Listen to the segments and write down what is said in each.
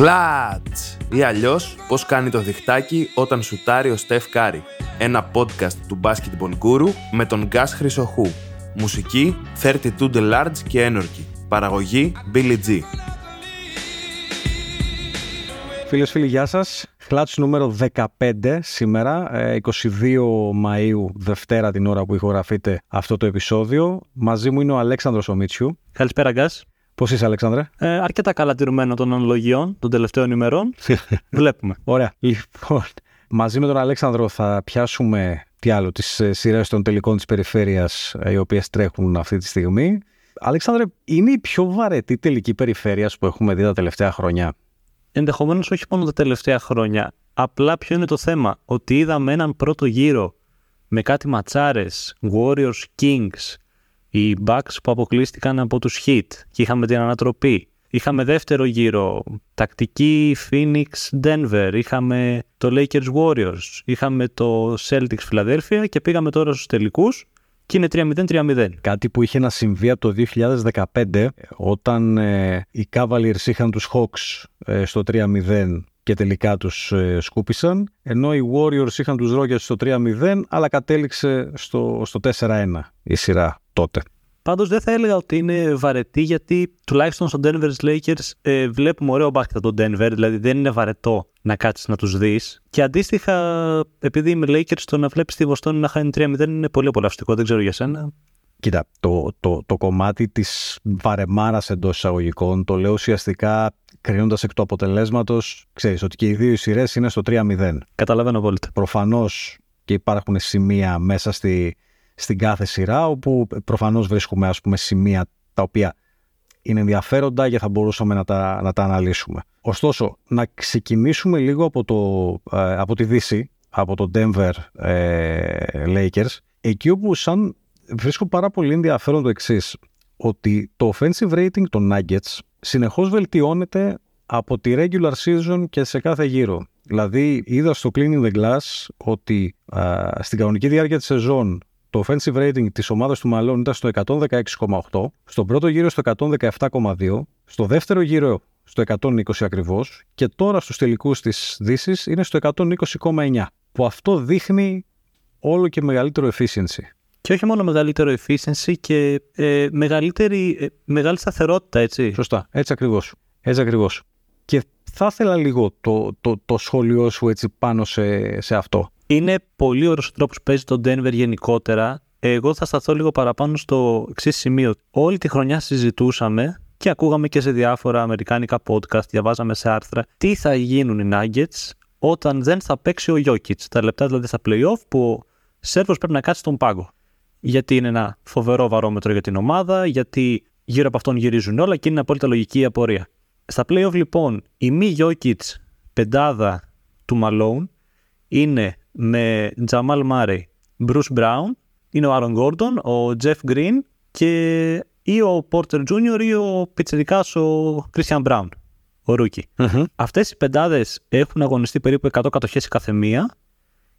Clutch! Ή αλλιώς πώς κάνει το διχτάκι όταν σουτάρει ο Στεφ Κάρι. Ένα podcast του Basketball Guru με τον Γκας Χρυσοχού. Μουσική 32 The Large και Energy. Παραγωγή Billy G. Φίλες φίλοι, γεια σας. Clutch νούμερο 15 σήμερα, ε, 22 Μαΐου, Δευτέρα την ώρα που ηχογραφείται αυτό το επεισόδιο. Μαζί μου είναι ο Αλέξανδρος Ομίτσιου. Καλησπέρα, Γκας. Πώς είσαι, Αλέξανδρε; Ε, αρκετά καλά τηρουμένο των αναλογιών των τελευταίων ημερών. Βλέπουμε. Ωραία. Λοιπόν, μαζί με τον Αλέξανδρο θα πιάσουμε τι άλλο, τις ε, σειρές των τελικών της περιφέρειας ε, οι οποίες τρέχουν αυτή τη στιγμή. Αλέξανδρε, είναι η πιο βαρετή τελική περιφέρειας που έχουμε δει τα τελευταία χρόνια; Ενδεχομένως όχι μόνο τα τελευταία χρόνια. Απλά ποιο είναι το θέμα; Ότι είδαμε έναν πρώτο γύρο με κάτι ματσάρες, Warriors Kings, οι Bucks που αποκλείστηκαν από τους Heat και είχαμε την ανατροπή. Είχαμε δεύτερο γύρο, τακτική Phoenix Denver, είχαμε το Lakers Warriors, είχαμε το Celtics Philadelphia και πήγαμε τώρα στους τελικούς και είναι 3-0-3-0. Κάτι που είχε να συμβεί από το 2015 όταν ε, οι Cavaliers είχαν τους Hawks ε, στο 3-0 και τελικά τους ε, σκούπισαν, ενώ οι Warriors είχαν τους Rockets στο 3-0 αλλά κατέληξε στο, στο 4-1 η σειρά τότε. Πάντως δεν θα έλεγα ότι είναι βαρετή γιατί τουλάχιστον στο Denver Lakers ε, βλέπουμε ωραίο μπάσκετ από τον Denver, δηλαδή δεν είναι βαρετό να κάτσεις να τους δεις. Και αντίστοιχα, επειδή είμαι Lakers, το να βλέπεις τη Βοστόνη να χάνει 3-0 είναι πολύ απολαυστικό, δεν ξέρω για σένα. Κοίτα, το, το, το κομμάτι της βαρεμάρας εντός εισαγωγικών το λέω ουσιαστικά κρίνοντας εκ του αποτελέσματος, ξέρεις ότι και οι δύο σειρέ είναι στο 3-0. Καταλαβαίνω απόλυτα. Προφανώς και υπάρχουν σημεία μέσα στη, στην κάθε σειρά, όπου προφανώς βρίσκουμε ας πούμε, σημεία τα οποία είναι ενδιαφέροντα και θα μπορούσαμε να τα, να τα αναλύσουμε. Ωστόσο, να ξεκινήσουμε λίγο από, το, ε, από τη Δύση, από το Denver ε, Lakers, εκεί όπου σαν βρίσκω πάρα πολύ ενδιαφέρον το εξής ότι το offensive rating των Nuggets συνεχώς βελτιώνεται από τη regular season και σε κάθε γύρο. Δηλαδή, είδα στο Cleaning the Glass ότι στην κανονική διάρκεια της σεζόν το offensive rating της ομάδας του Μαλόν ήταν στο 116,8, στον πρώτο γύρο στο 117,2, στο δεύτερο γύρο στο 120 ακριβώς και τώρα στους τελικούς της δύσης είναι στο 120,9 που αυτό δείχνει όλο και μεγαλύτερο efficiency. Και όχι μόνο μεγαλύτερο efficiency και ε, μεγαλύτερη, ε, μεγάλη σταθερότητα, έτσι. Σωστά, έτσι ακριβώς. Έτσι ακριβώς. Και θα ήθελα λίγο το, το, το σχόλιο σου έτσι πάνω σε, σε αυτό. Είναι πολύ ωραίος ο τρόπος που παίζει το Denver γενικότερα. Εγώ θα σταθώ λίγο παραπάνω στο εξής σημείο. Όλη τη χρονιά συζητούσαμε και ακούγαμε και σε διάφορα αμερικάνικα podcast, διαβάζαμε σε άρθρα, τι θα γίνουν οι Nuggets όταν δεν θα παίξει ο Jokic. Τα λεπτά δηλαδή στα playoff που ο Σέρβος πρέπει να κάτσει στον πάγκο. Γιατί είναι ένα φοβερό βαρόμετρο για την ομάδα, γιατί γύρω από αυτόν γυρίζουν όλα και είναι απόλυτα λογική η απορία. Στα playoff λοιπόν, η μη Jokic πεντάδα του Malone είναι με Τζαμάλ Μάρεϊ, Bruce Brown, είναι ο Άρον Γκόρντον, ο Jeff Green και ή ο Porter Jr. ή ο πιτσερικάς ο Christian Brown, ο Ρούκι. Mm-hmm. Αυτές οι πεντάδες έχουν αγωνιστεί περίπου 100 κατοχές η κάθε μία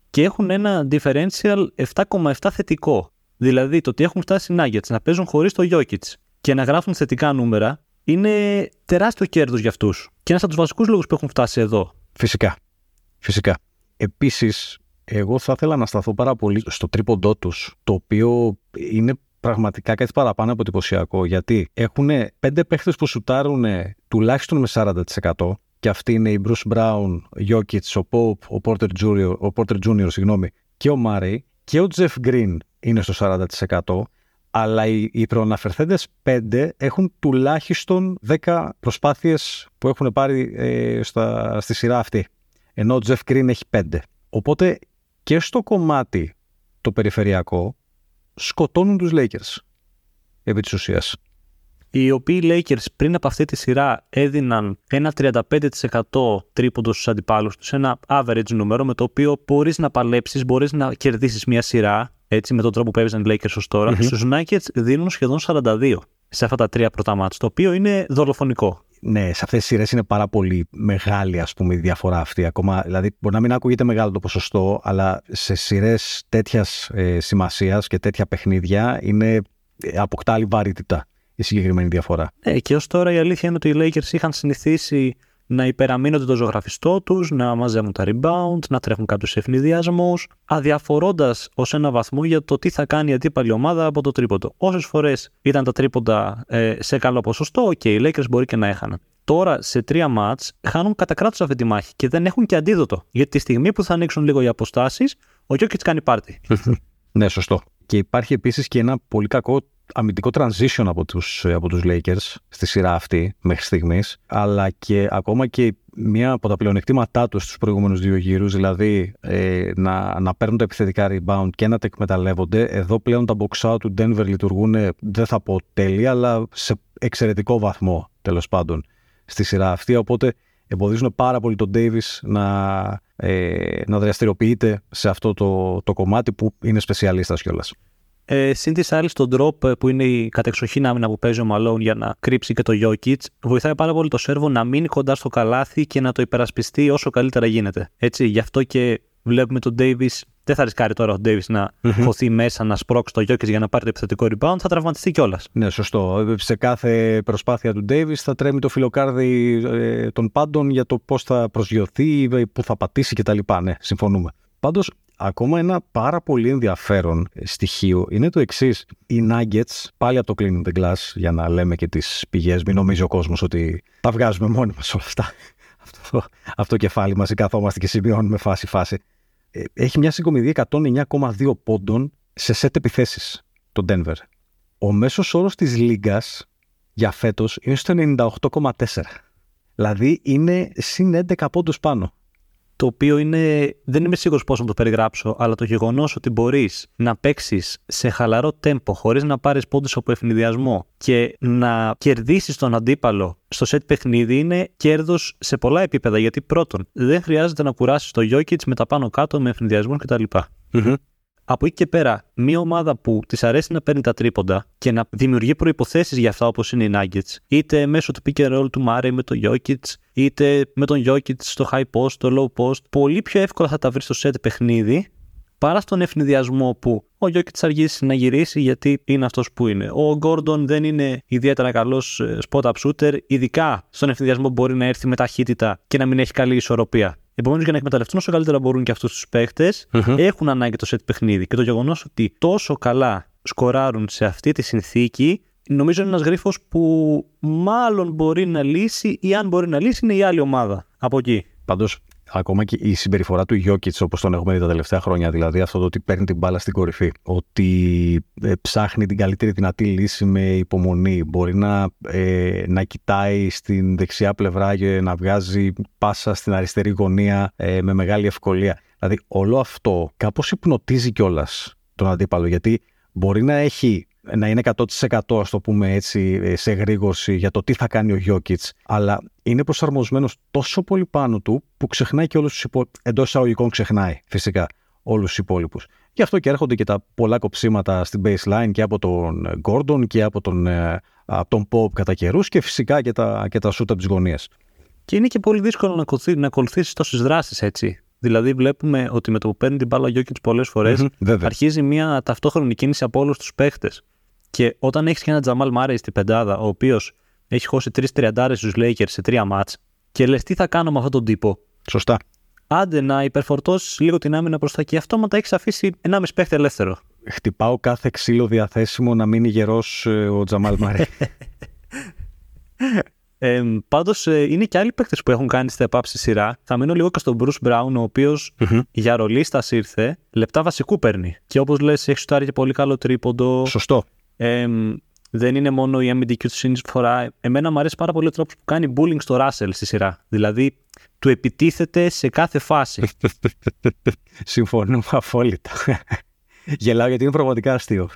και έχουν ένα differential 7,7 θετικό. Δηλαδή το ότι έχουν φτάσει οι Nuggets να παίζουν χωρίς το Jokic και να γράφουν θετικά νούμερα είναι τεράστιο κέρδος για αυτούς. Και ένας από τους βασικούς λόγους που έχουν φτάσει εδώ. Φυσικά. Φυσικά. Επίσης, εγώ θα ήθελα να σταθώ πάρα πολύ στο τρίποντό τους, το οποίο είναι πραγματικά κάτι παραπάνω από εντυπωσιακό, γιατί έχουν πέντε παίχτες που σουτάρουν τουλάχιστον με 40%. Και αυτοί είναι οι Bruce Brown, Jokic, ο Pope, ο Porter Jr., ο Porter Jr. Συγγνώμη, και ο Murray και ο Jeff Green είναι στο 40%. Αλλά οι, οι προαναφερθέντες πέντε έχουν τουλάχιστον 10 προσπάθειες που έχουν πάρει ε, στα, στη σειρά αυτή. Ενώ ο Jeff Green έχει 5. Οπότε και στο κομμάτι το περιφερειακό σκοτώνουν τους Lakers επί της ουσίας. Οι οποίοι Lakers πριν από αυτή τη σειρά έδιναν ένα 35% τρίποντος στους αντιπάλους τους, ένα average νούμερο με το οποίο μπορείς να παλέψεις, μπορείς να κερδίσεις μια σειρά έτσι, με τον τρόπο που έπαιζαν οι Lakers ως τώρα. Mm-hmm. Στους Nuggets δίνουν σχεδόν 42 σε αυτά τα τρία πρώτα μάτια, το οποίο είναι δολοφονικό ναι, σε αυτές τις σειρές είναι πάρα πολύ μεγάλη ας πούμε, η διαφορά αυτή. Ακόμα, δηλαδή, μπορεί να μην ακούγεται μεγάλο το ποσοστό, αλλά σε σειρές τέτοιας ε, σημασίας και τέτοια παιχνίδια είναι, ε, αποκτά άλλη βαρύτητα η συγκεκριμένη διαφορά. Ναι, και ως τώρα η αλήθεια είναι ότι οι Lakers είχαν συνηθίσει να υπεραμείνονται το ζωγραφιστό τους, να μαζεύουν τα rebound, να τρέχουν κάποιου ευνηδιασμούς, αδιαφορώντας ως ένα βαθμό για το τι θα κάνει η αντίπαλη ομάδα από το τρίποντο. Όσες φορές ήταν τα τρίποντα ε, σε καλό ποσοστό, και okay, οι Lakers μπορεί και να έχαναν. Τώρα σε τρία μάτς χάνουν κατά κράτος αυτή τη μάχη και δεν έχουν και αντίδοτο. Γιατί τη στιγμή που θα ανοίξουν λίγο οι αποστάσεις, ο Γιώκητ κάνει πάρτι. ναι, σωστό. Και υπάρχει επίσης και ένα πολύ κακό αμυντικό transition από τους, από τους Lakers στη σειρά αυτή μέχρι στιγμής, αλλά και ακόμα και μία από τα πλεονεκτήματά τους στους προηγούμενους δύο γύρους, δηλαδή ε, να, να παίρνουν τα επιθετικά rebound και να τα εκμεταλλεύονται. Εδώ πλέον τα box out του Denver λειτουργούν, δεν θα πω τέλεια, αλλά σε εξαιρετικό βαθμό τέλος πάντων στη σειρά αυτή, οπότε εμποδίζουν πάρα πολύ τον Davis να, ε, να δραστηριοποιείται σε αυτό το, το κομμάτι που είναι σπεσιαλίστας κιόλας. Ε, Συν της άλλης, τον drop ε, που είναι η κατεξοχήν άμυνα που παίζει ο Μαλόν για να κρύψει και το Jokic, βοηθάει πάρα πολύ το σερβο να μείνει κοντά στο καλάθι και να το υπερασπιστεί όσο καλύτερα γίνεται. Έτσι, γι' αυτό και βλέπουμε τον Davis. Δεν θα ρισκάρει τώρα ο Davis να mm χωθεί μέσα, να σπρώξει το Jokic για να πάρει το επιθετικό rebound, θα τραυματιστεί κιόλας. Ναι, σωστό. Σε κάθε προσπάθεια του Davis θα τρέμει το φιλοκάρδι ε, των πάντων για το πώς θα προσγειωθεί, πού θα πατήσει κτλ. Ναι, συμφωνούμε. Πάντως, Ακόμα ένα πάρα πολύ ενδιαφέρον στοιχείο είναι το εξής. Οι Nuggets, πάλι από το Cleaning the Glass, για να λέμε και τις πηγές, μην νομίζει ο κόσμος ότι τα βγάζουμε μόνοι μας όλα αυτά. Αυτό, αυτό κεφάλι μας ή καθόμαστε και σημειώνουμε φάση-φάση. Ε, έχει μια συγκομιδή 109,2 πόντων σε σετ επιθέσεις το Denver. Ο μέσος όρος της Λίγκας για φέτος είναι στο 98,4. Δηλαδή είναι συν 11 πόντους πάνω το οποίο είναι, δεν είμαι σίγουρος πώς να το περιγράψω, αλλά το γεγονός ότι μπορείς να παίξεις σε χαλαρό τέμπο χωρίς να πάρεις πόντους από ευνηδιασμό και να κερδίσεις τον αντίπαλο στο σετ παιχνίδι είναι κέρδος σε πολλά επίπεδα, γιατί πρώτον δεν χρειάζεται να κουράσεις το Jokic με τα πάνω κάτω με ευνηδιασμό κτλ. Mm-hmm από εκεί και πέρα, μια ομάδα που της αρέσει να παίρνει τα τρίποντα και να δημιουργεί προποθέσει για αυτά όπως είναι οι Nuggets, είτε μέσω του pick and roll του Murray με τον Jokic, είτε με τον Jokic στο high post, στο low post, πολύ πιο εύκολα θα τα βρεις στο set παιχνίδι παρά στον ευνηδιασμό που ο Jokic θα αργήσει να γυρίσει γιατί είναι αυτός που είναι. Ο Gordon δεν είναι ιδιαίτερα καλός ε, spot-up shooter, ειδικά στον ευνηδιασμό μπορεί να έρθει με ταχύτητα και να μην έχει καλή ισορροπία. Επομένως, για να εκμεταλλευτούν όσο καλύτερα μπορούν και αυτούς τους παιχτε έχουν ανάγκη το σετ παιχνίδι. Και το γεγονός ότι τόσο καλά σκοράρουν σε αυτή τη συνθήκη, νομίζω είναι ένας γρίφος που μάλλον μπορεί να λύσει ή αν μπορεί να λύσει είναι η άλλη ομάδα από εκεί. Πάντως, ακόμα και η συμπεριφορά του Γιώκητς, όπως τον έχουμε δει τα τελευταία χρόνια, δηλαδή αυτό το ότι παίρνει την μπάλα στην κορυφή, ότι ε, ψάχνει την καλύτερη δυνατή λύση με υπομονή, μπορεί να, ε, να κοιτάει στην δεξιά πλευρά και να βγάζει πάσα στην αριστερή γωνία ε, με μεγάλη ευκολία. Δηλαδή, όλο αυτό κάπως υπνοτίζει κιόλας τον αντίπαλο, γιατί μπορεί να έχει να είναι 100% ας το πούμε έτσι σε γρήγορση για το τι θα κάνει ο Γιώκητς αλλά είναι προσαρμοσμένος τόσο πολύ πάνω του που ξεχνάει και όλους τους υπόλοιπους εντός εισαγωγικών ξεχνάει φυσικά όλους τους υπόλοιπους γι' αυτό και έρχονται και τα πολλά κοψίματα στην baseline και από τον Gordon και από τον, ε, από τον Pop κατά καιρούς και φυσικά και τα, και τα shoot από τις γωνίες και είναι και πολύ δύσκολο να, ακολουθήσει, να ακολουθήσεις τόσες δράσεις έτσι. Δηλαδή, βλέπουμε ότι με το που παίρνει την μπάλα ο Γιώκητς πολλές αρχίζει μια ταυτόχρονη κίνηση από όλους τους παίχτες. Και όταν έχεις και ένα Τζαμάλ Μάρεϊ στην πεντάδα, ο οποίος έχει χώσει τρεις τριαντάρες στους Lakers σε τρία μάτς, και λες τι θα κάνω με αυτόν τον τύπο; Σωστά. Άντε να υπερφορτώσεις λίγο την άμυνα προς τα εκεί, αυτόματα έχεις αφήσει ένα παίχτη ελεύθερο. Χτυπάω κάθε ξύλο διαθέσιμο να μείνει γερός ε, ο Τζαμάλ Μάρεϊ. Ε, Πάντως ε, είναι και άλλοι παίκτες που έχουν κάνει step up στη σειρά. Θα μείνω λίγο και στον Bruce Brown, ο οποιο για ρολίστας ήρθε, λεπτά βασικού παίρνει. Και όπως λες, έχει σουτάρει και πολύ καλό τρίποντο. Σωστό. Ε, δεν είναι μόνο η αμυντική του συνεισφορά. Εμένα μου αρέσει πάρα πολύ ο τρόπος που κάνει bullying στο Russell στη σειρά. Δηλαδή, του επιτίθεται σε κάθε φάση. Συμφωνούμε απόλυτα. Γελάω γιατί είναι πραγματικά αστείο.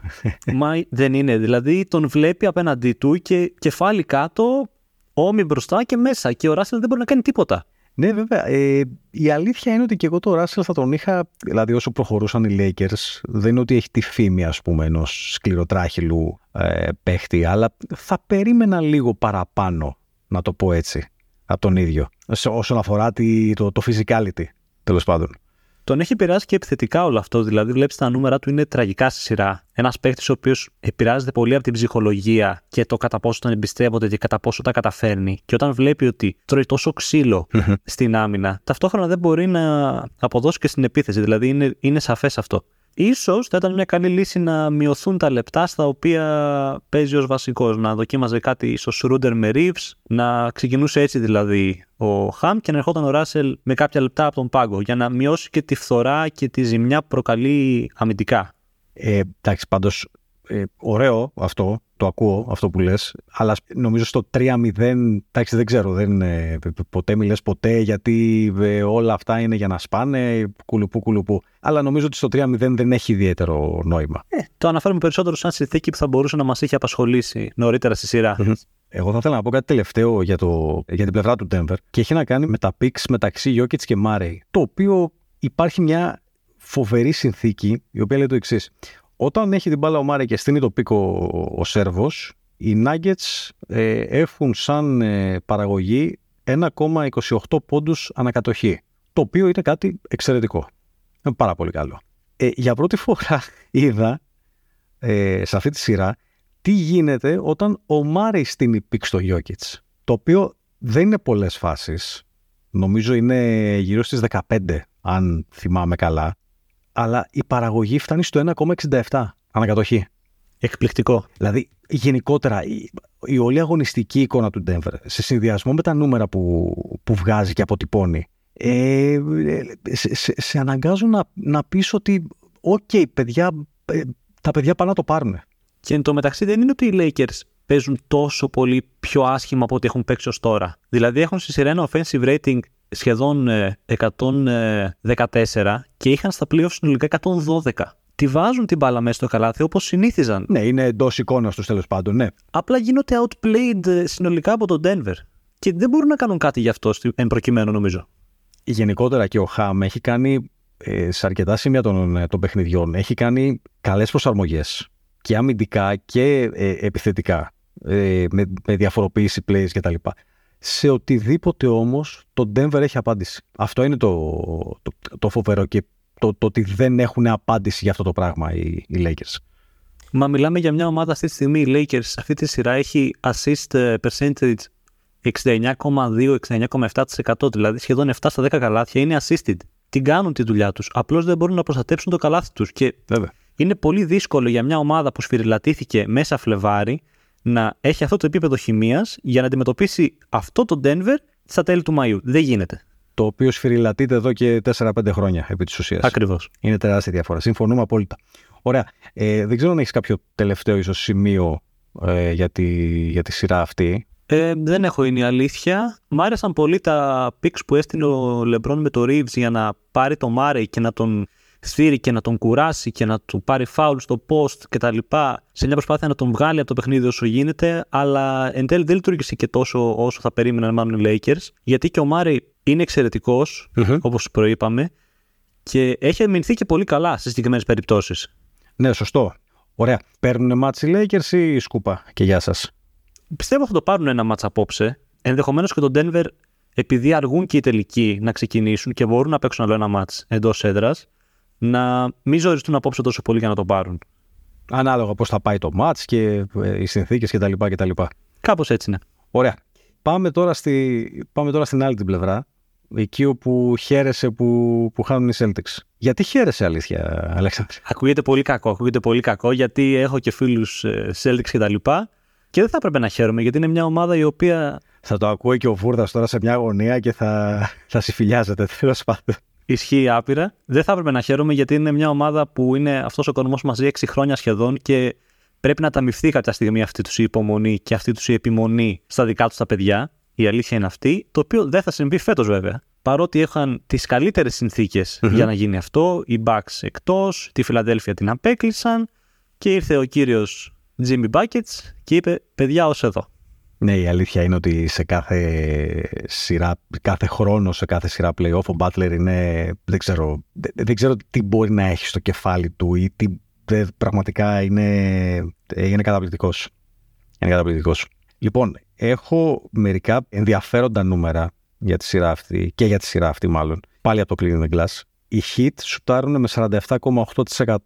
Μα δεν είναι. Δηλαδή, τον βλέπει απέναντί του και κεφάλι κάτω, ώμοι μπροστά και μέσα. Και ο Ράσελ δεν μπορεί να κάνει τίποτα. Ναι, βέβαια. Ε, η αλήθεια είναι ότι και εγώ το Ράσελ θα τον είχα. Δηλαδή, όσο προχωρούσαν οι Lakers, δεν είναι ότι έχει τη φήμη, ας πούμε, ενός σκληροτράχυλου ε, παίχτη, αλλά θα περίμενα λίγο παραπάνω, να το πω έτσι, από τον ίδιο. όσον αφορά τη, το, το physicality, τέλος πάντων. Τον έχει επηρεάσει και επιθετικά όλο αυτό. Δηλαδή, βλέπεις τα νούμερα του είναι τραγικά στη σειρά. Ένας παίκτης ο οποίος επηρεάζεται πολύ από την ψυχολογία και το κατά πόσο τον εμπιστεύονται και κατά πόσο τα καταφέρνει. Και όταν βλέπει ότι τρώει τόσο ξύλο στην άμυνα, ταυτόχρονα δεν μπορεί να αποδώσει και στην επίθεση. Δηλαδή, είναι, είναι σαφές αυτό. Ίσως θα ήταν μια καλή λύση να μειωθούν τα λεπτά στα οποία παίζει ως βασικός. Να δοκίμαζε κάτι ίσως Ρούντερ με Reeves, να ξεκινούσε έτσι δηλαδή ο Χαμ και να ερχόταν ο Ράσελ με κάποια λεπτά από τον πάγκο για να μειώσει και τη φθορά και τη ζημιά που προκαλεί αμυντικά. Ε, εντάξει, πάντως ε, ωραίο αυτό, το ακούω αυτό που λες, αλλά νομίζω στο 3-0, εντάξει δεν ξέρω, δεν, ε, ποτέ μιλες ποτέ γιατί ε, όλα αυτά είναι για να σπάνε, κουλουπού κουλουπού. Αλλά νομίζω ότι στο 3-0 δεν έχει ιδιαίτερο νόημα. Ε, το αναφέρουμε περισσότερο σαν συνθήκη που θα μπορούσε να μας είχε απασχολήσει νωρίτερα στη σειρά. Εγώ θα ήθελα να πω κάτι τελευταίο για, το, για την πλευρά του Denver και έχει να κάνει με τα picks μεταξύ Jokic και Murray, το οποίο υπάρχει μια φοβερή συνθήκη η οποία λέει το εξής. Όταν έχει την μπάλα ο Μάρε και στείνει το πίκο ο Σέρβος, οι Nuggets ε, έχουν σαν ε, παραγωγή 1,28 πόντους ανά κατοχή, το οποίο είναι κάτι εξαιρετικό. Είναι πάρα πολύ καλό. Ε, για πρώτη φορά είδα ε, σε αυτή τη σειρά τι γίνεται όταν ο Μάρεϊ στήνει pick στο Γιόκιτς, το οποίο δεν είναι πολλές φάσεις. Νομίζω είναι γύρω στις 15, αν θυμάμαι καλά αλλά η παραγωγή φτάνει στο 1,67 ανά κατοχή. Εκπληκτικό. Δηλαδή, γενικότερα, η, η όλη αγωνιστική εικόνα του Denver, σε συνδυασμό με τα νούμερα που, που βγάζει και αποτυπώνει, ε, σε, σε, σε αναγκάζουν να, να πεις ότι οκ, παιδιά, ε, τα παιδιά πάνε να το πάρουν. Και εν τω μεταξύ δεν είναι ότι οι Lakers παίζουν τόσο πολύ πιο άσχημα από ό,τι έχουν παίξει ως τώρα. Δηλαδή έχουν στη σειρά ένα offensive rating σχεδόν 114 ε, και είχαν στα playoffs συνολικά 112. Τη βάζουν την μπάλα μέσα στο καλάθι όπως συνήθιζαν. Ναι, είναι εντός εικόνας τους τέλος πάντων, ναι. Απλά γίνονται outplayed ε, συνολικά από τον Denver. Και δεν μπορούν να κάνουν κάτι γι' αυτό εν προκειμένου, νομίζω. Γενικότερα και ο Χαμ έχει κάνει ε, σε αρκετά σημεία των, των παιχνιδιών έχει κάνει καλές προσαρμογές και αμυντικά και επιθετικά με, με διαφοροποίηση plays κτλ. Σε οτιδήποτε όμως το Denver έχει απάντηση. Αυτό είναι το, το, το φοβερό και το, το ότι δεν έχουν απάντηση για αυτό το πράγμα οι, οι Lakers. Μα μιλάμε για μια ομάδα αυτή τη στιγμή. Οι Lakers αυτή τη σειρά έχει assist ε, percentage 69,2-69,7%. Δηλαδή σχεδόν 7 στα 10 καλάθια είναι assisted. Την κάνουν τη δουλειά τους. Απλώς δεν μπορούν να προστατέψουν το καλάθι τους. Και Βέβαια. είναι πολύ δύσκολο για μια ομάδα που σφυριλατήθηκε μέσα Φλεβάρι να έχει αυτό το επίπεδο χημίας για να αντιμετωπίσει αυτό το Denver στα τέλη του Μαΐου. Δεν γίνεται. Το οποίο σφυριλατείται εδώ και 4-5 χρόνια επί της ουσίας. Ακριβώς. Είναι τεράστια διαφορά. Συμφωνούμε απόλυτα. Ωραία. Ε, δεν ξέρω αν έχεις κάποιο τελευταίο ίσως σημείο ε, για, τη, για τη σειρά αυτή. Ε, δεν έχω είναι η αλήθεια. Μ' άρεσαν πολύ τα picks που έστειλε ο Λεμπρόν με το Reeves για να πάρει το Μάρεϊ και να τον σφύρει και να τον κουράσει και να του πάρει φάουλ στο post κτλ. Σε μια προσπάθεια να τον βγάλει από το παιχνίδι όσο γίνεται, αλλά εν τέλει δεν λειτουργήσε και τόσο όσο θα περίμεναν μάλλον οι Lakers, γιατί και ο Μάρι είναι εξαιρετικός, mm-hmm. όπως προείπαμε, και έχει αμυνθεί και πολύ καλά σε συγκεκριμένες περιπτώσεις. Ναι, σωστό. Ωραία. Παίρνουν μάτς οι Lakers ή σκούπα; Και γεια σας. Πιστεύω θα το πάρουν ένα μάτς απόψε. Ενδεχομένως και τον Denver, επειδή αργούν και οι τελικοί να ξεκινήσουν και μπορούν να παίξουν άλλο ένα μάτς εντός έδρας, να μην ζοριστούν απόψε τόσο πολύ για να το πάρουν. Ανάλογα πώς θα πάει το match και ε, οι συνθήκες κτλ. κτλ. Κάπως έτσι είναι. Ωραία. Πάμε τώρα, στη, πάμε τώρα στην άλλη την πλευρά. Εκεί όπου χαίρεσαι που, που χάνουν οι Celtics. Γιατί χαίρεσαι, αλήθεια, Αλέξανδρε; Ακούγεται πολύ κακό. Ακούγεται πολύ κακό γιατί έχω και φίλους ε, Celtics κτλ. Και, και δεν θα έπρεπε να χαίρομαι γιατί είναι μια ομάδα η οποία. Θα το ακούει και ο Βούρδας τώρα σε μια γωνία και θα, θα συμφιλιάζεται τέλος πάντων. Ισχύει άπειρα. Δεν θα έπρεπε να χαίρομαι γιατί είναι μια ομάδα που είναι αυτός ο κορμός μαζί 6 χρόνια σχεδόν και πρέπει να ταμιφθεί κάποια στιγμή αυτή τους η υπομονή και αυτή τους η επιμονή στα δικά τους τα παιδιά. Η αλήθεια είναι αυτή. Το οποίο δεν θα συμβεί φέτος βέβαια. Παρότι είχαν τις καλύτερες για να γίνει αυτό, οι Bucks εκτός, τη Φιλαδέλφια την απέκλεισαν και ήρθε ο κύριος Jimmy Buckets και είπε: Παιδιά, ως εδώ. Ναι, η αλήθεια είναι ότι σε κάθε σειρά, κάθε χρόνο, σε κάθε σειρά playoff, ο Butler είναι, δεν ξέρω, δεν ξέρω τι μπορεί να έχει στο κεφάλι του ή τι πραγματικά είναι, είναι καταπληκτικός. Είναι καταπληκτικός. Λοιπόν, έχω μερικά ενδιαφέροντα νούμερα για τη σειρά αυτή και για τη σειρά αυτή μάλλον, πάλι από το Cleveland Glass. Οι Heat σουτάρουν με 47,8%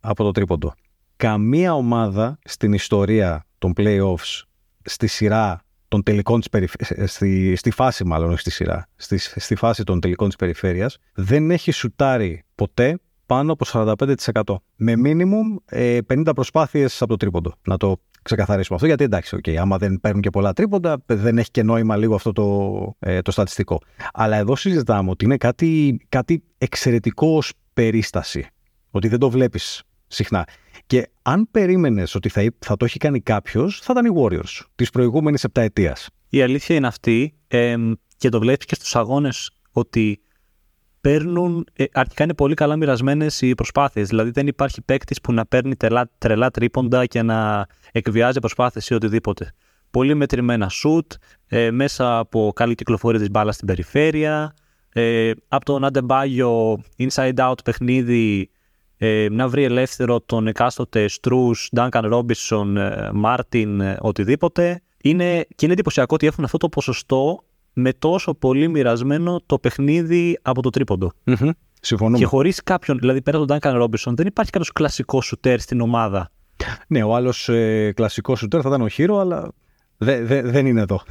από το τρίποντο. Καμία ομάδα στην ιστορία των playoffs στη σειρά των τελικών της περιφέρειας, στη, στη φάση μάλλον, όχι στη σειρά, στη, στη φάση των τελικών της περιφέρειας, δεν έχει σουτάρει ποτέ πάνω από 45%. Με minimum ε, 50 προσπάθειες από το τρίποντο. Να το ξεκαθαρίσουμε αυτό, γιατί εντάξει, okay, άμα δεν παίρνουν και πολλά τρίποντα, δεν έχει και νόημα λίγο αυτό το, ε, το στατιστικό. Αλλά εδώ συζητάμε ότι είναι κάτι, κάτι εξαιρετικό ως περίσταση. Ότι δεν το βλέπεις συχνά. Και αν περίμενες ότι θα, θα το έχει κάνει κάποιος, θα ήταν οι Warriors της προηγούμενης επταετίας. Η αλήθεια είναι αυτή ε, και το βλέπεις και στους αγώνες ότι παίρνουν. Ε, αρχικά είναι πολύ καλά μοιρασμένες οι προσπάθειες. Δηλαδή δεν υπάρχει παίκτης που να παίρνει τρελά, τρελά τρίποντα και να εκβιάζει προσπάθειες ή οτιδήποτε. Πολύ μετρημένα σουτ, ε, μέσα από καλή κυκλοφορία της μπάλας στην περιφέρεια. Ε, από τον Αντεμπάγιο inside out παιχνίδι ε, να βρει ελεύθερο τον εκάστοτε Στρούς, Ντάνκαν Ρόμπισον, Μάρτιν, οτιδήποτε. Είναι, και είναι εντυπωσιακό ότι έχουν αυτό το ποσοστό με τόσο πολύ μοιρασμένο το παιχνίδι από το τρίποντο. Mm-hmm. Συμφωνούμε. Και χωρίς κάποιον, δηλαδή πέρα από τον Ντάνκαν Ρόμπισον, δεν υπάρχει κάποιος κλασικός σουτέρ στην ομάδα. Ναι, ο άλλος ε, κλασικός σουτέρ θα ήταν ο Χείρο, αλλά δε, δε, δεν είναι εδώ.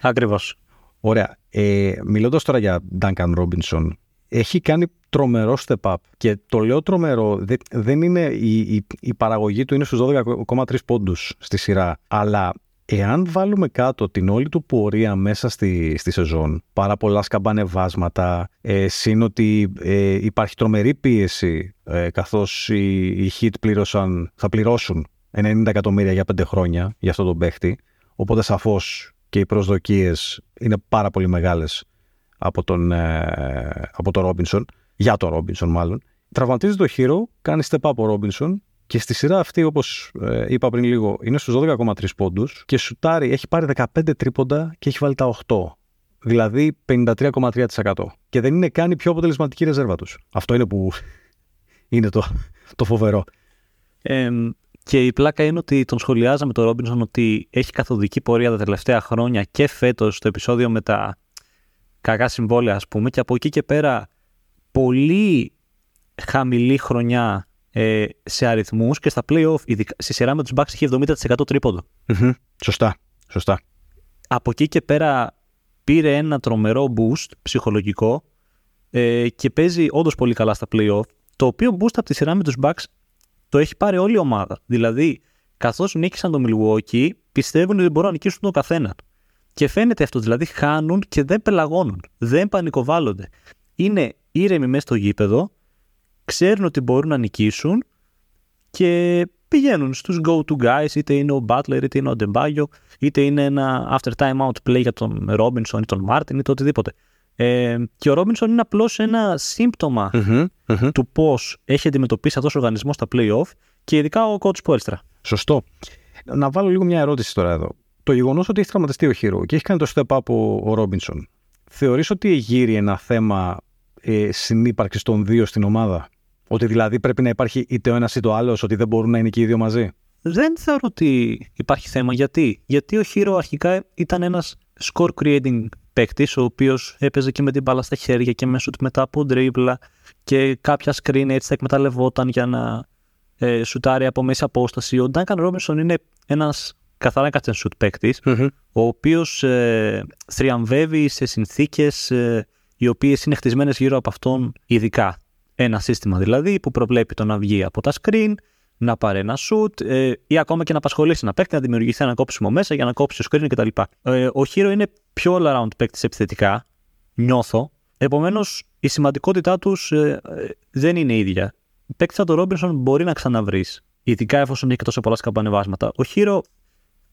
Ακριβώς. Ωραία. Ε, Μιλώντας τώρα για Duncan Robinson, έχει κάνει τρομερό step up. Και το λέω τρομερό, δεν είναι η, η, η παραγωγή του είναι στους 12,3 πόντους στη σειρά, αλλά Εάν βάλουμε κάτω την όλη του πορεία μέσα στη, στη σεζόν, πάρα πολλά σκαμπανεβάσματα, ε, σύν ότι ε, υπάρχει τρομερή πίεση ε, καθώς οι, οι Heat πλήρωσαν, θα πληρώσουν 90 εκατομμύρια για 5 χρόνια για αυτόν τον παίχτη, οπότε σαφώς και οι προσδοκίες είναι πάρα πολύ μεγάλες από τον, ε, από τον Robinson, για τον Robinson μάλλον. Τραυματίζει το Hero, κάνει step up ο Robinson και στη σειρά αυτή, όπως ε, είπα πριν λίγο, είναι στους 12,3 πόντους και σουτάρει, έχει πάρει 15 τρίποντα και έχει βάλει τα 8. Δηλαδή 53,3%. Και δεν είναι καν η πιο αποτελεσματική ρεζέρβα τους. Αυτό είναι που είναι το, το φοβερό. Ε, και η πλάκα είναι ότι τον σχολιάζαμε τον Ρόμπινσον ότι έχει καθοδική πορεία τα τελευταία χρόνια και φέτος το επεισόδιο με τα κακά συμβόλαια, ας πούμε, και από εκεί και πέρα πολύ χαμηλή χρονιά ε, σε αριθμούς και στα playoff, ειδικά, στη σειρά με τους Bucks είχε 70% τρίποντο. Σωστά. Σωστά. Από εκεί και πέρα πήρε ένα τρομερό boost ψυχολογικό ε, και παίζει όντως πολύ καλά στα playoff. Το οποίο boost από τη σειρά με τους Bucks το έχει πάρει όλη η ομάδα. Δηλαδή, καθώς νίκησαν το Milwaukee, πιστεύουν ότι μπορούν να νικήσουν τον καθένα. Και φαίνεται αυτό, δηλαδή χάνουν και δεν πελαγώνουν, δεν πανικοβάλλονται. Είναι ήρεμοι μέσα στο γήπεδο, ξέρουν ότι μπορούν να νικήσουν και πηγαίνουν στους go-to guys, είτε είναι ο Butler, είτε είναι ο Ντεμπάγιο, είτε είναι ένα after time out play για τον Robinson ή τον Martin ή το οτιδήποτε. Ε, και ο Robinson είναι απλώς ένα του πώς έχει αντιμετωπίσει αυτός ο οργανισμός στα play-off και ειδικά ο coach Poelstra. Σωστό. Να βάλω λίγο μια ερώτηση τώρα εδώ. Το γεγονός ότι έχει τραυματιστεί ο Hero και έχει κάνει το step up ο, ο Robinson, θεωρείς ότι γύρει ένα θέμα ε, συνύπαρξης των δύο στην ομάδα; Ότι δηλαδή πρέπει να υπάρχει είτε ο ένας είτε ο άλλος, ότι δεν μπορούν να είναι και οι δύο μαζί; Δεν θεωρώ ότι υπάρχει θέμα. Γιατί, Γιατί ο Χείρο αρχικά ήταν ένας score creating παίκτης, ο οποίος έπαιζε και με την μπάλα στα χέρια και μέσω του μετά από ντρίμπλα και κάποια screen έτσι θα εκμεταλλευόταν για να ε, σουτάρει από μέση απόσταση. Ο Duncan Robinson είναι ένας καθαρά catch shoot παίκτης, ο οποίος ε, θριαμβεύει σε συνθήκες ε, οι οποίες είναι χτισμένες γύρω από αυτόν ειδικά. Ένα σύστημα δηλαδή που προβλέπει το να βγει από τα screen, να πάρει ένα shoot ε, ή ακόμα και να απασχολήσει ένα παίκτη, να δημιουργηθεί ένα κόψιμο μέσα για να κόψει το screen κτλ. Ε, ο Hero είναι πιο all around παίκτης επιθετικά, νιώθω. Επομένως, η σημαντικότητά τους ε, δεν είναι ίδια. Παίκτη σαν τον Ρόμπινσον μπορεί να ξαναβρεις, ειδικά εφόσον έχει και τόσο πολλά σκαμπανεβάσματα. Ο Hero,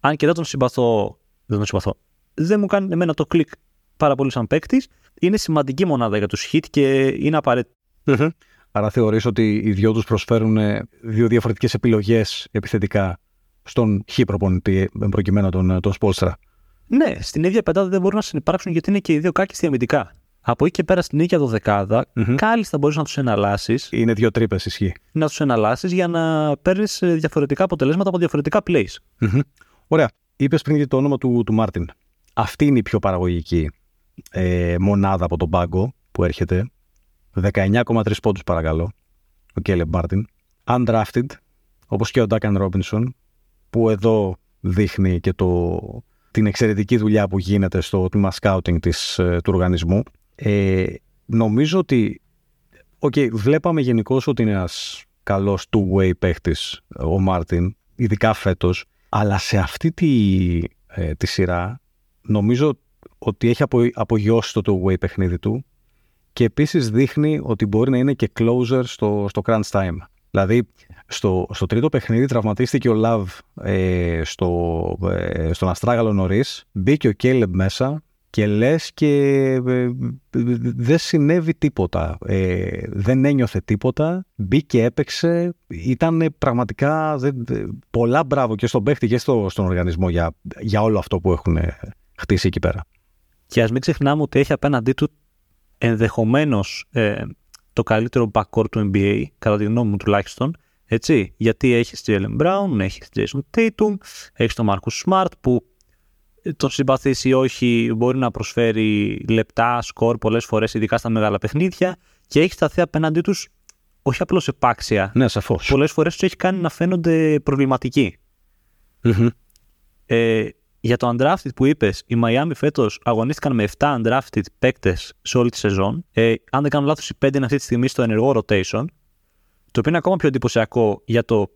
αν και δεν τον συμπαθώ, δεν τον συμπαθώ, δεν μου κάνει εμένα το κλικ πάρα πολύ σαν παίκτης. Είναι σημαντική μονάδα για τους hit και είναι απαραίτητο Άρα θεωρείς ότι οι δυο τους προσφέρουν ε, δύο διαφορετικές επιλογές επιθετικά στον χ προπονητή προκειμένου τον, τον Σπόλστρα. Ναι, στην ίδια πεντάδα δεν μπορούν να συνεπάρξουν γιατί είναι και οι δύο κάκιστοι αμυντικά. Από εκεί και πέρα στην ίδια δωδεκάδα, mm-hmm. κάλλιστα μπορείς να τους εναλλάσσεις. Είναι δύο τρύπες, ισχύει. Να τους εναλλάσσεις για να παίρνεις ε, διαφορετικά αποτελέσματα από διαφορετικά plays. Mm-hmm. Ωραία. Είπες πριν το όνομα του, του Μάρτιν. Αυτή είναι η πιο παραγωγική ε, μονάδα από τον πάγκο που έρχεται 19,3 πόντους παρακαλώ, ο Κέιλεμπ Μάρτιν. Undrafted, όπως και ο Ντάνκαν Ρόμπινσον, που εδώ δείχνει και το, την εξαιρετική δουλειά που γίνεται στο τμήμα scouting της, ε, του οργανισμού. Ε, νομίζω ότι okay, βλέπαμε γενικώς ότι είναι ένας καλός two-way παίχτης ο Μάρτιν, ειδικά φέτος, αλλά σε αυτή τη, ε, τη σειρά νομίζω ότι έχει απο, απογειώσει το two-way παιχνίδι του και επίσης δείχνει ότι μπορεί να είναι και closer στο, στο crunch time. Δηλαδή, στο, στο τρίτο παιχνίδι τραυματίστηκε ο Λαβ ε, στο, ε, στον Αστράγαλο νωρίς. Μπήκε ο Κέλεμ μέσα και λες και ε, δεν συνέβη τίποτα. Ε, δεν ένιωθε τίποτα. Μπήκε, έπαιξε. Ήταν πραγματικά πολλά μπράβο και στον παίχτη και στο, στον οργανισμό για, για όλο αυτό που έχουν χτίσει εκεί πέρα. Και ας μην ξεχνάμε ότι έχει απέναντί του ενδεχομένως ε, το καλύτερο backcourt του NBA, κατά τη γνώμη μου τουλάχιστον, έτσι, γιατί έχει Jalen Brown, έχει Jason Tatum, έχει τον Marcus Smart που τον συμπαθήσει ή όχι μπορεί να προσφέρει λεπτά, σκορ πολλές φορές, ειδικά στα μεγάλα παιχνίδια και έχει σταθεί απέναντί τους όχι απλώς επάξια. Ναι, σαφώς. Πολλές φορές τους έχει κάνει να φαίνονται Ε, για το undrafted που είπες, οι Miami φέτος αγωνίστηκαν με 7 undrafted παίκτες σε όλη τη σεζόν. Ε, αν δεν κάνω λάθος, οι 5 είναι αυτή τη στιγμή στο ενεργό rotation. Το οποίο είναι ακόμα πιο εντυπωσιακό για το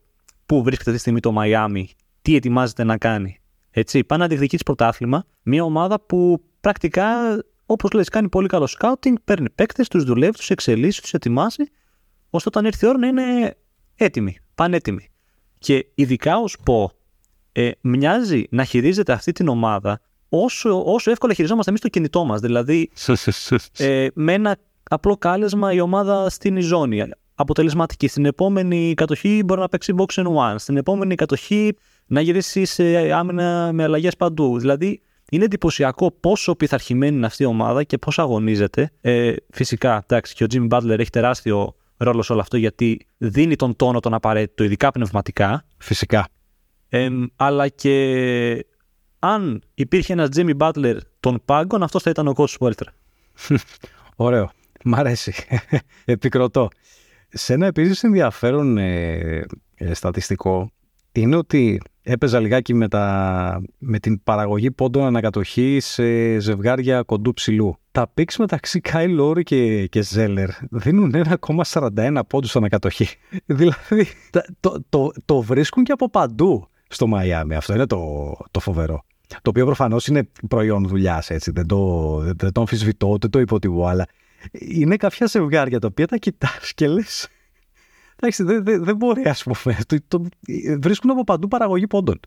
πού βρίσκεται αυτή τη στιγμή το Miami, τι ετοιμάζεται να κάνει. Έτσι, πάνε να διεκδικήσει πρωτάθλημα. Μια ομάδα που πρακτικά, όπως λες, κάνει πολύ καλό scouting, παίρνει παίκτες, τους δουλεύει, τους εξελίσσει, τους ετοιμάζει, ώστε όταν έρθει η ώρα να είναι έτοιμοι, πανέτοιμοι. Και ειδικά ως πω, ε, μοιάζει να χειρίζεται αυτή την ομάδα όσο, όσο εύκολα χειριζόμαστε εμείς το κινητό μας. Δηλαδή, ε, με ένα απλό κάλεσμα η ομάδα στην ζώνη. Αποτελεσματική. Στην επόμενη κατοχή μπορεί να παίξει box and one. Στην επόμενη κατοχή να γυρίσεις σε άμυνα με αλλαγές παντού. Δηλαδή, είναι εντυπωσιακό πόσο πειθαρχημένη είναι αυτή η ομάδα και πώς αγωνίζεται. Ε, φυσικά, εντάξει, και ο Jimmy Butler έχει τεράστιο ρόλο σε όλο αυτό γιατί δίνει τον τόνο τον απαραίτητο, ειδικά πνευματικά. Φυσικά αλλά και αν υπήρχε ένας Jimmy Butler των πάγκων, αυτός θα ήταν ο coach Walter. Ωραίο. Μ' αρέσει. Επικροτώ. Σε ένα επίσης ενδιαφέρον ε, ε, στατιστικό είναι ότι έπαιζα λιγάκι με, τα, με την παραγωγή πόντων ανακατοχή σε ζευγάρια κοντού ψηλού. Τα πίξ μεταξύ Κάι Λόρι και, και Ζέλερ δίνουν 1,41 πόντους ανακατοχή. δηλαδή το, το, το, το βρίσκουν και από παντού στο Μαϊάμι. Αυτό είναι το, το φοβερό. Το οποίο προφανώς είναι προϊόν δουλειάς, έτσι. Δεν το, δεν, το αμφισβητώ, δεν το υποτιμώ, αλλά είναι κάποια ζευγάρια τα οποία τα κοιτάς και λες. Εντάξει, δεν, δεν, δεν μπορεί, ας πούμε. Το, το, βρίσκουν από παντού παραγωγή πόντων.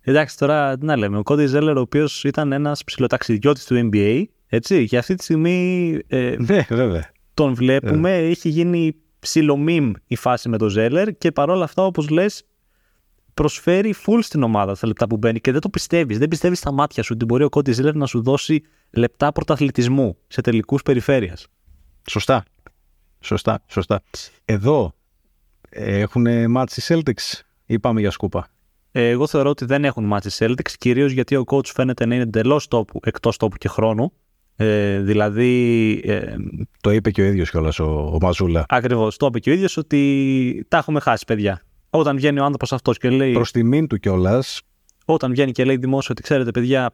Εντάξει, τώρα τι να λέμε. Ο Κόντι Ζέλερ, ο οποίος ήταν ένας ψηλοταξιδιώτης του NBA, έτσι, και αυτή τη στιγμή. Ε, ναι, βέβαια. Τον βλέπουμε, ε. έχει γίνει ψιλομίμ η φάση με τον Ζέλερ και παρόλα αυτά, όπως λες, προσφέρει full στην ομάδα στα λεπτά που μπαίνει και δεν το πιστεύεις. Δεν πιστεύεις στα μάτια σου ότι μπορεί ο Κόντι Ζήλερ να σου δώσει λεπτά πρωταθλητισμού σε τελικούς περιφέρειας. Σωστά. Σωστά, σωστά. Εδώ έχουν μάτσει Celtics ή πάμε για σκούπα; Ε, εγώ θεωρώ ότι δεν έχουν μάτσει Celtics, κυρίως γιατί ο coach φαίνεται να είναι εντελώς τόπου, εκτός τόπου και χρόνου. Ε, δηλαδή. Ε, το είπε και ο ίδιος κιόλας ο, ο Μαζούλα. Ακριβώς. Το είπε και ο ίδιος ότι τα έχουμε χάσει, παιδιά. Όταν βγαίνει ο άνθρωπος αυτός και λέει. Προς τιμήν του κιόλας. Όταν βγαίνει και λέει δημόσιο ότι ξέρετε, παιδιά,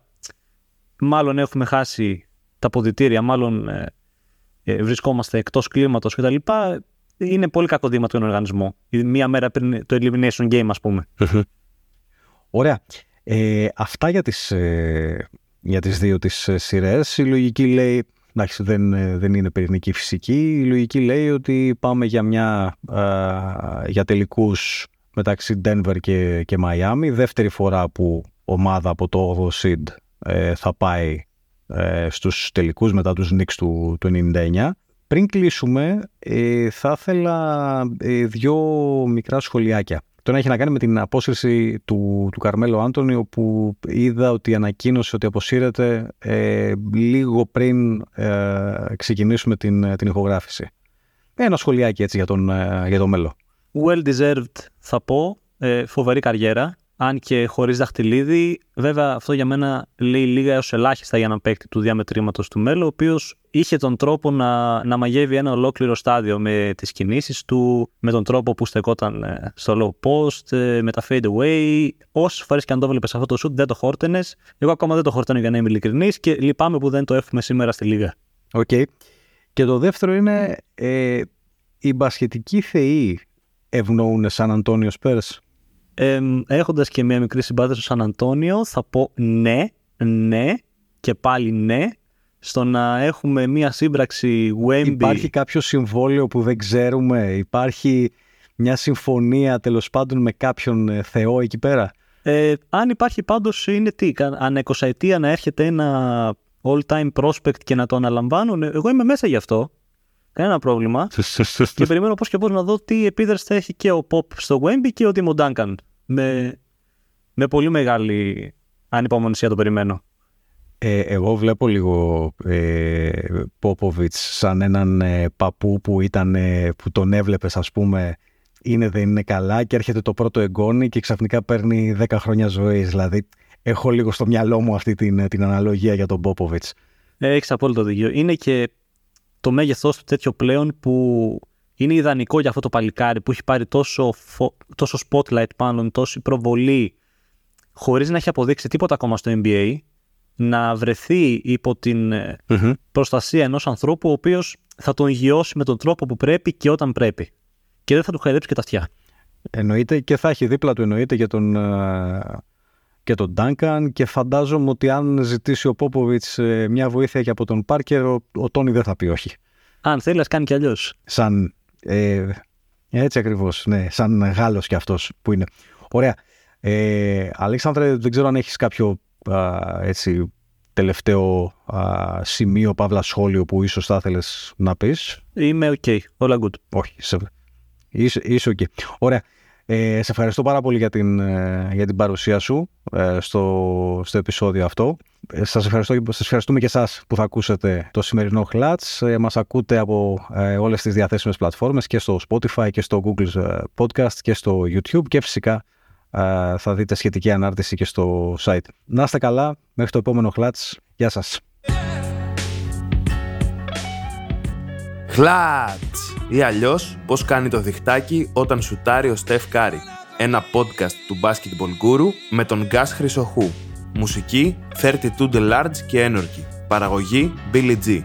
μάλλον έχουμε χάσει τα ποδητήρια, μάλλον ε, ε, βρισκόμαστε εκτός κλίματος κτλ. Είναι πολύ κακό δήμα του οργανισμό. Μία μέρα πριν το Elimination Game, ας πούμε. Ωραία. Ε, αυτά για τις, ε, για τις δύο τις ε, σειρές. Η λογική λέει, εντάξει δεν, δεν είναι πυρηνική φυσική, η λογική λέει ότι πάμε για, μια, για τελικούς μεταξύ Denver και, και Miami. Δεύτερη φορά που ομάδα από το 8 seed ε, θα πάει ε, στους τελικούς μετά τους Knicks του, του 99. Πριν κλείσουμε, ε, θα ήθελα ε, δύο μικρά σχολιάκια. Το ένα έχει να κάνει με την απόσυρση του, του Καρμέλο Άντωνη, όπου είδα ότι ανακοίνωσε ότι αποσύρεται ε, λίγο πριν ξεκινήσουμε την, την ηχογράφηση. Ένα σχολιάκι έτσι για τον, για τον μέλλον well deserved θα πω, ε, φοβερή καριέρα. Αν και χωρίς δαχτυλίδι. Βέβαια, αυτό για μένα λέει λίγα έως ελάχιστα για έναν παίκτη του διαμετρήματος του Μέλου, ο οποίος είχε τον τρόπο να, να μαγεύει ένα ολόκληρο στάδιο με τις κινήσεις του, με τον τρόπο που στεκόταν ε, στο low post, ε, με τα fade away. Όσες φορές και αν το βλέπει αυτό το shoot, δεν το χόρτενες. Εγώ ακόμα δεν το χόρτενε για να είμαι ειλικρινής και λυπάμαι που δεν το έχουμε σήμερα στη Λίγα. Ok. Okay. Και το δεύτερο είναι ε, οι μπασχετικοί θεοί ευνοούν Σαν Αντόνιο Σπερς; Ε, έχοντας και μια μικρή συμπάθεια στο Σαν Αντόνιο θα πω ναι, ναι και πάλι ναι στο να έχουμε μια σύμπραξη Wemby. Υπάρχει κάποιο συμβόλαιο που δεν ξέρουμε, υπάρχει μια συμφωνία τέλος πάντων με κάποιον ε, θεό εκεί πέρα; Ε, αν υπάρχει πάντως είναι τι, αν εκοσαετία να έρχεται ένα all-time prospect και να το αναλαμβάνουν, εγώ είμαι μέσα γι' αυτό. Κανένα πρόβλημα. και περιμένω πώς και πώ να δω τι επίδραση θα έχει και ο Pop στο Wemby και ο Τίμο Duncan. Με, με πολύ μεγάλη ανυπομονησία το περιμένω. Ε, εγώ βλέπω λίγο ε, Πόποβιτς σαν έναν ε, παππού που, ήταν, ε, που τον έβλεπες ας πούμε είναι δεν είναι καλά και έρχεται το πρώτο εγγόνι και ξαφνικά παίρνει 10 χρόνια ζωής. Δηλαδή έχω λίγο στο μυαλό μου αυτή την, την αναλογία για τον Πόποβιτς. Ε, έχεις απόλυτο δίκιο. Είναι και το μέγεθός του τέτοιο πλέον που είναι ιδανικό για αυτό το παλικάρι που έχει πάρει τόσο, τόσο spotlight πάνω, τόση προβολή, χωρίς να έχει αποδείξει τίποτα ακόμα στο NBA, να βρεθεί υπό την mm προστασία ενός ανθρώπου ο οποίος θα τον γιώσει με τον τρόπο που πρέπει και όταν πρέπει. Και δεν θα του χαϊδέψει και τα αυτιά. Εννοείται και θα έχει δίπλα του εννοείται και τον, ε, και τον Duncan και φαντάζομαι ότι αν ζητήσει ο Πόποβιτς ε, μια βοήθεια και από τον Πάρκερ ο, ο Τόνι δεν θα πει όχι. Αν θέλει να κάνει κι αλλιώς. Σαν, ε, έτσι ακριβώς, ναι, σαν Γάλλος κι αυτός που είναι. Ωραία. Ε, Αλέξανδρε, δεν ξέρω αν έχεις κάποιο α, έτσι, τελευταίο α, σημείο, παύλα σχόλιο που ίσως θα ήθελες να πεις; Είμαι ok, όλα good. Όχι, είσαι, είσαι ok. Ωραία. Ε, σε ευχαριστώ πάρα πολύ για την, ε, για την παρουσία σου ε, στο, στο επεισόδιο αυτό. Ε, σας, ευχαριστώ, σας ευχαριστούμε και εσάς που θα ακούσετε το σημερινό Clutch. Ε, μας ακούτε από ε, όλες τις διαθέσιμες πλατφόρμες και στο Spotify και στο Google Podcast και στο YouTube και φυσικά θα δείτε σχετική ανάρτηση και στο site. Να είστε καλά, μέχρι το επόμενο Clutch. Γεια σας. Χλατς! Ή αλλιώς πώς κάνει το διχτάκι όταν σουτάρει ο Στεφ Κάρι. Ένα podcast του Basketball Guru με τον Γκας Χρυσοχού. Μουσική 32 The Large και Energy. Παραγωγή Billy G.